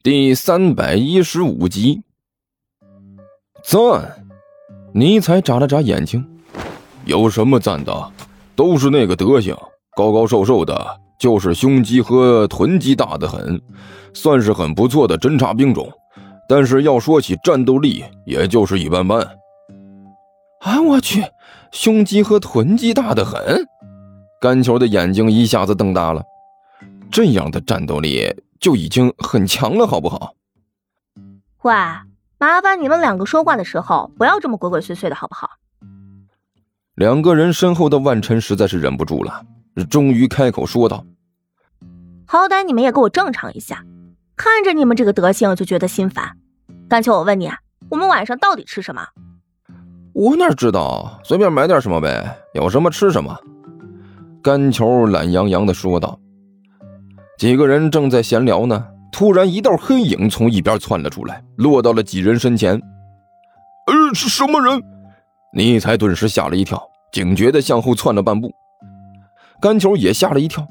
第三百一十五集。赞！尼采眨了眨眼睛，有什么赞的？都是那个德行，高高瘦瘦的，就是胸肌和臀肌大得很，算是很不错的侦察兵种。但是要说起战斗力，也就是一般般。啊！我去，胸肌和臀肌大得很。甘球的眼睛一下子瞪大了，这样的战斗力就已经很强了，好不好？喂，麻烦你们两个说话的时候不要这么鬼鬼祟祟的，好不好？两个人身后的万晨实在是忍不住了，终于开口说道：“好歹你们也给我正常一下，看着你们这个德行就觉得心烦。甘秋，我问你，我们晚上到底吃什么？”我哪知道，随便买点什么呗，有什么吃什么。甘球懒洋洋的说道：“几个人正在闲聊呢，突然一道黑影从一边窜了出来，落到了几人身前。呃，是什么人？尼才顿时吓了一跳，警觉的向后窜了半步。甘球也吓了一跳，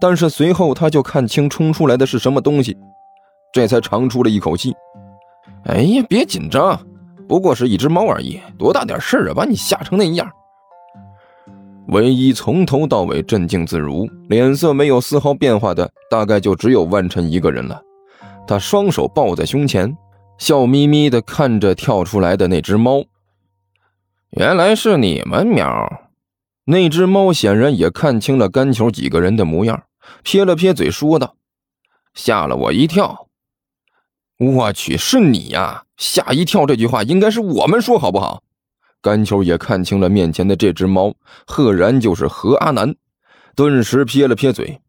但是随后他就看清冲出来的是什么东西，这才长出了一口气。哎呀，别紧张，不过是一只猫而已，多大点事儿啊，把你吓成那样。”唯一从头到尾镇静自如、脸色没有丝毫变化的，大概就只有万晨一个人了。他双手抱在胸前，笑眯眯地看着跳出来的那只猫。原来是你们喵！那只猫显然也看清了甘球几个人的模样，撇了撇嘴说道：“吓了我一跳。”我去，是你呀！吓一跳这句话应该是我们说好不好？甘秋也看清了面前的这只猫，赫然就是何阿南，顿时撇了撇嘴：“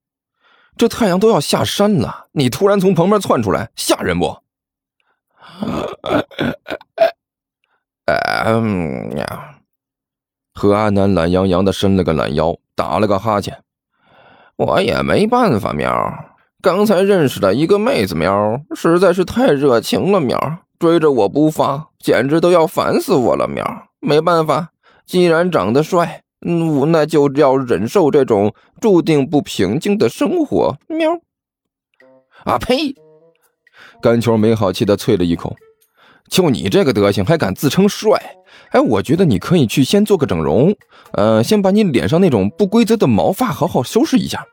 这太阳都要下山了，你突然从旁边窜出来，吓人不？”何阿南懒洋洋的伸了个懒腰，打了个哈欠：“我也没办法，喵，刚才认识的一个妹子，喵，实在是太热情了，喵，追着我不放，简直都要烦死我了，喵。”没办法，既然长得帅，嗯，那就要忍受这种注定不平静的生活。喵！啊呸！甘球没好气的啐了一口：“就你这个德行，还敢自称帅？哎，我觉得你可以去先做个整容，呃，先把你脸上那种不规则的毛发好好收拾一下。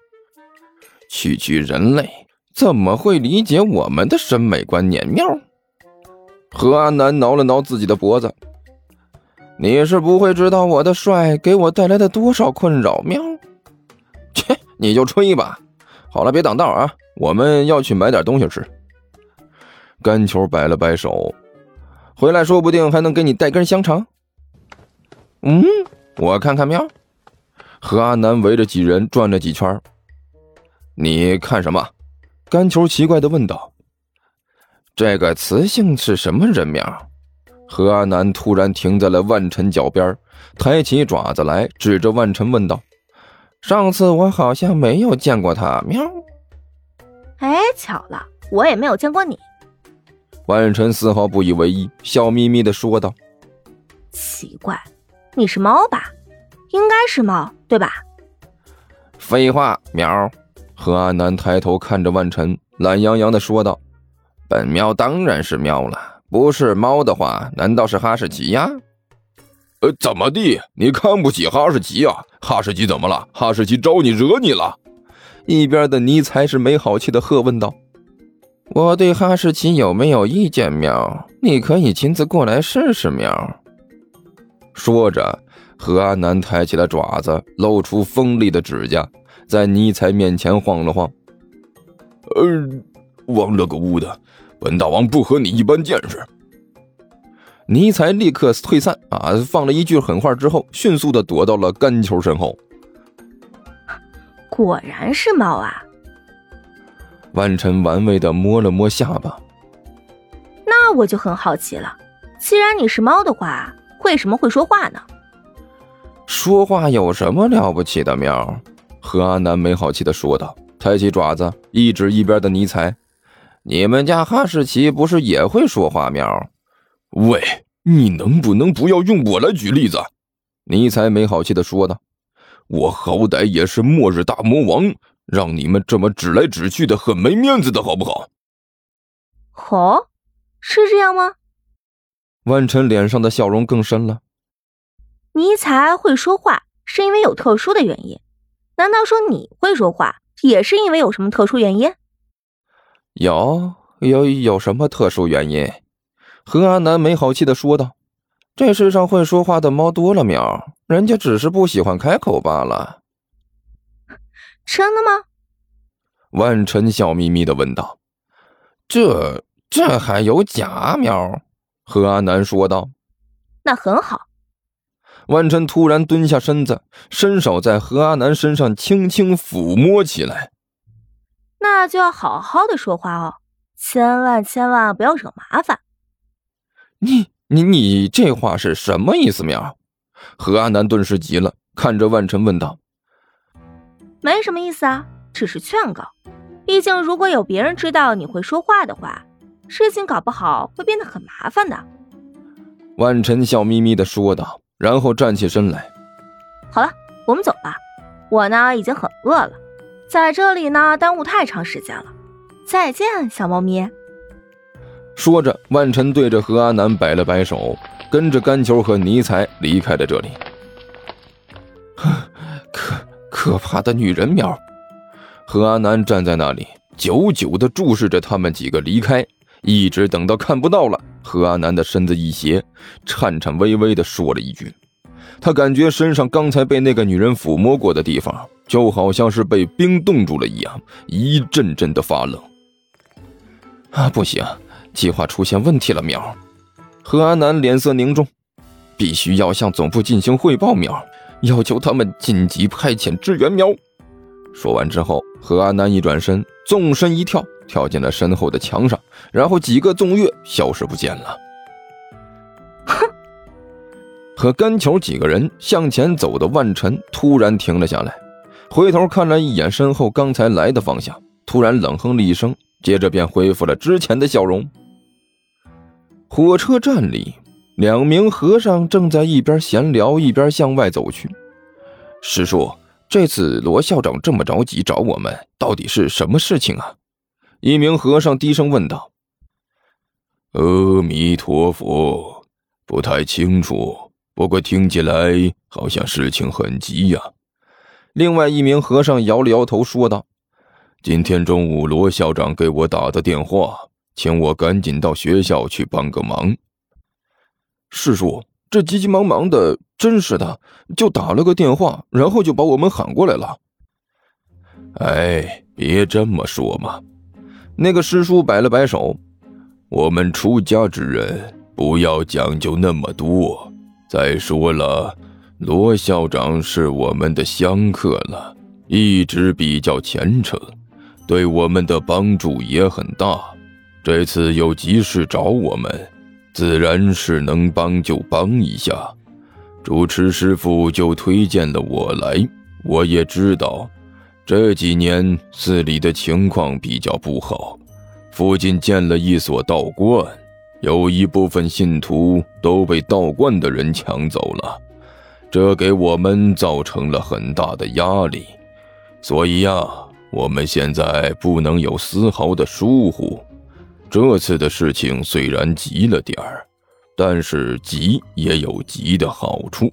区区人类，怎么会理解我们的审美观念？”喵！何阿南挠了挠自己的脖子。你是不会知道我的帅给我带来的多少困扰，喵！切，你就吹吧。好了，别挡道啊，我们要去买点东西吃。甘球摆了摆手，回来说不定还能给你带根香肠。嗯，我看看喵。何阿南围着几人转了几圈。你看什么？甘球奇怪的问道。这个雌性是什么人喵？何阿南突然停在了万晨脚边，抬起爪子来，指着万晨问道：“上次我好像没有见过他。”喵。哎，巧了，我也没有见过你。万晨丝毫不以为意，笑眯眯的说道：“奇怪，你是猫吧？应该是猫，对吧？”废话，喵。何阿南抬头看着万晨，懒洋洋的说道：“本喵当然是喵了。”不是猫的话，难道是哈士奇呀？呃，怎么地？你看不起哈士奇啊？哈士奇怎么了？哈士奇招你惹你了？一边的尼才是没好气的喝问道：“我对哈士奇有没有意见？喵，你可以亲自过来试试。”喵。说着，何阿南抬起了爪子，露出锋利的指甲，在尼才面前晃了晃。呃，王了个乌的！本大王不和你一般见识。尼才立刻退散啊！放了一句狠话之后，迅速的躲到了干球身后。果然是猫啊！万晨玩味的摸了摸下巴。那我就很好奇了，既然你是猫的话，为什么会说话呢？说话有什么了不起的？喵！何阿南没好气的说道，抬起爪子一指一边的尼才。你们家哈士奇不是也会说话喵？喂，你能不能不要用我来举例子？尼才没好气的说道：“我好歹也是末日大魔王，让你们这么指来指去的，很没面子的好不好？”哦，是这样吗？万晨脸上的笑容更深了。尼才会说话是因为有特殊的原因，难道说你会说话也是因为有什么特殊原因？有有有什么特殊原因？何阿南没好气的说道：“这世上会说话的猫多了喵，人家只是不喜欢开口罢了。”真的吗？万晨笑眯眯的问道：“这这还有假喵？”何阿南说道：“那很好。”万晨突然蹲下身子，伸手在何阿南身上轻轻抚摸起来。那就要好好的说话哦，千万千万不要惹麻烦。你你你这话是什么意思喵？何阿南顿时急了，看着万晨问道：“没什么意思啊，只是劝告。毕竟如果有别人知道你会说话的话，事情搞不好会变得很麻烦的。”万晨笑眯眯的说道。然后站起身来，好了，我们走吧。我呢已经很饿了，在这里呢耽误太长时间了。再见，小猫咪。说着，万晨对着何阿南摆了摆手，跟着甘球和尼才离开了这里。可可怕的女人苗！何阿南站在那里，久久的注视着他们几个离开，一直等到看不到了。何阿南的身子一斜，颤颤巍巍地说了一句：“他感觉身上刚才被那个女人抚摸过的地方，就好像是被冰冻住了一样，一阵阵的发冷。”啊，不行，计划出现问题了！苗，何阿南脸色凝重，必须要向总部进行汇报。苗，要求他们紧急派遣支援。苗，说完之后，何阿南一转身，纵身一跳。跳进了身后的墙上，然后几个纵跃，消失不见了。哼！和甘球几个人向前走的万晨突然停了下来，回头看了一眼身后刚才来的方向，突然冷哼了一声，接着便恢复了之前的笑容。火车站里，两名和尚正在一边闲聊一边向外走去。师叔，这次罗校长这么着急找我们，到底是什么事情啊？一名和尚低声问道：“阿弥陀佛，不太清楚，不过听起来好像事情很急呀。”另外一名和尚摇了摇头说道：“今天中午罗校长给我打的电话，请我赶紧到学校去帮个忙。”师叔，这急急忙忙的，真是的，就打了个电话，然后就把我们喊过来了。哎，别这么说嘛。那个师叔摆了摆手：“我们出家之人不要讲究那么多。再说了，罗校长是我们的香客了，一直比较虔诚，对我们的帮助也很大。这次有急事找我们，自然是能帮就帮一下。主持师傅就推荐了我来，我也知道。”这几年寺里的情况比较不好，附近建了一所道观，有一部分信徒都被道观的人抢走了，这给我们造成了很大的压力。所以呀，我们现在不能有丝毫的疏忽。这次的事情虽然急了点儿，但是急也有急的好处。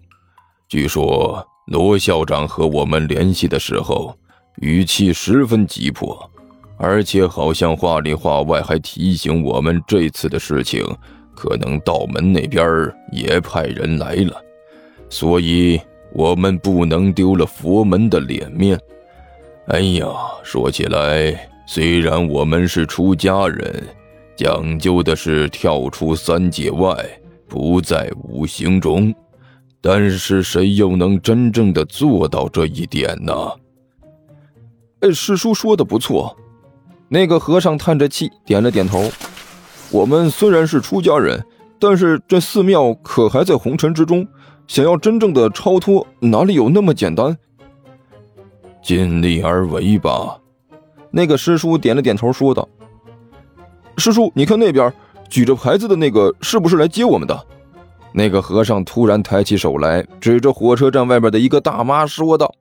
据说罗校长和我们联系的时候。语气十分急迫，而且好像话里话外还提醒我们，这次的事情可能道门那边也派人来了，所以我们不能丢了佛门的脸面。哎呀，说起来，虽然我们是出家人，讲究的是跳出三界外，不在五行中，但是谁又能真正的做到这一点呢？哎，师叔说的不错。那个和尚叹着气，点了点头。我们虽然是出家人，但是这寺庙可还在红尘之中，想要真正的超脱，哪里有那么简单？尽力而为吧。那个师叔点了点头，说道：“师叔，你看那边举着牌子的那个，是不是来接我们的？”那个和尚突然抬起手来，指着火车站外边的一个大妈说道。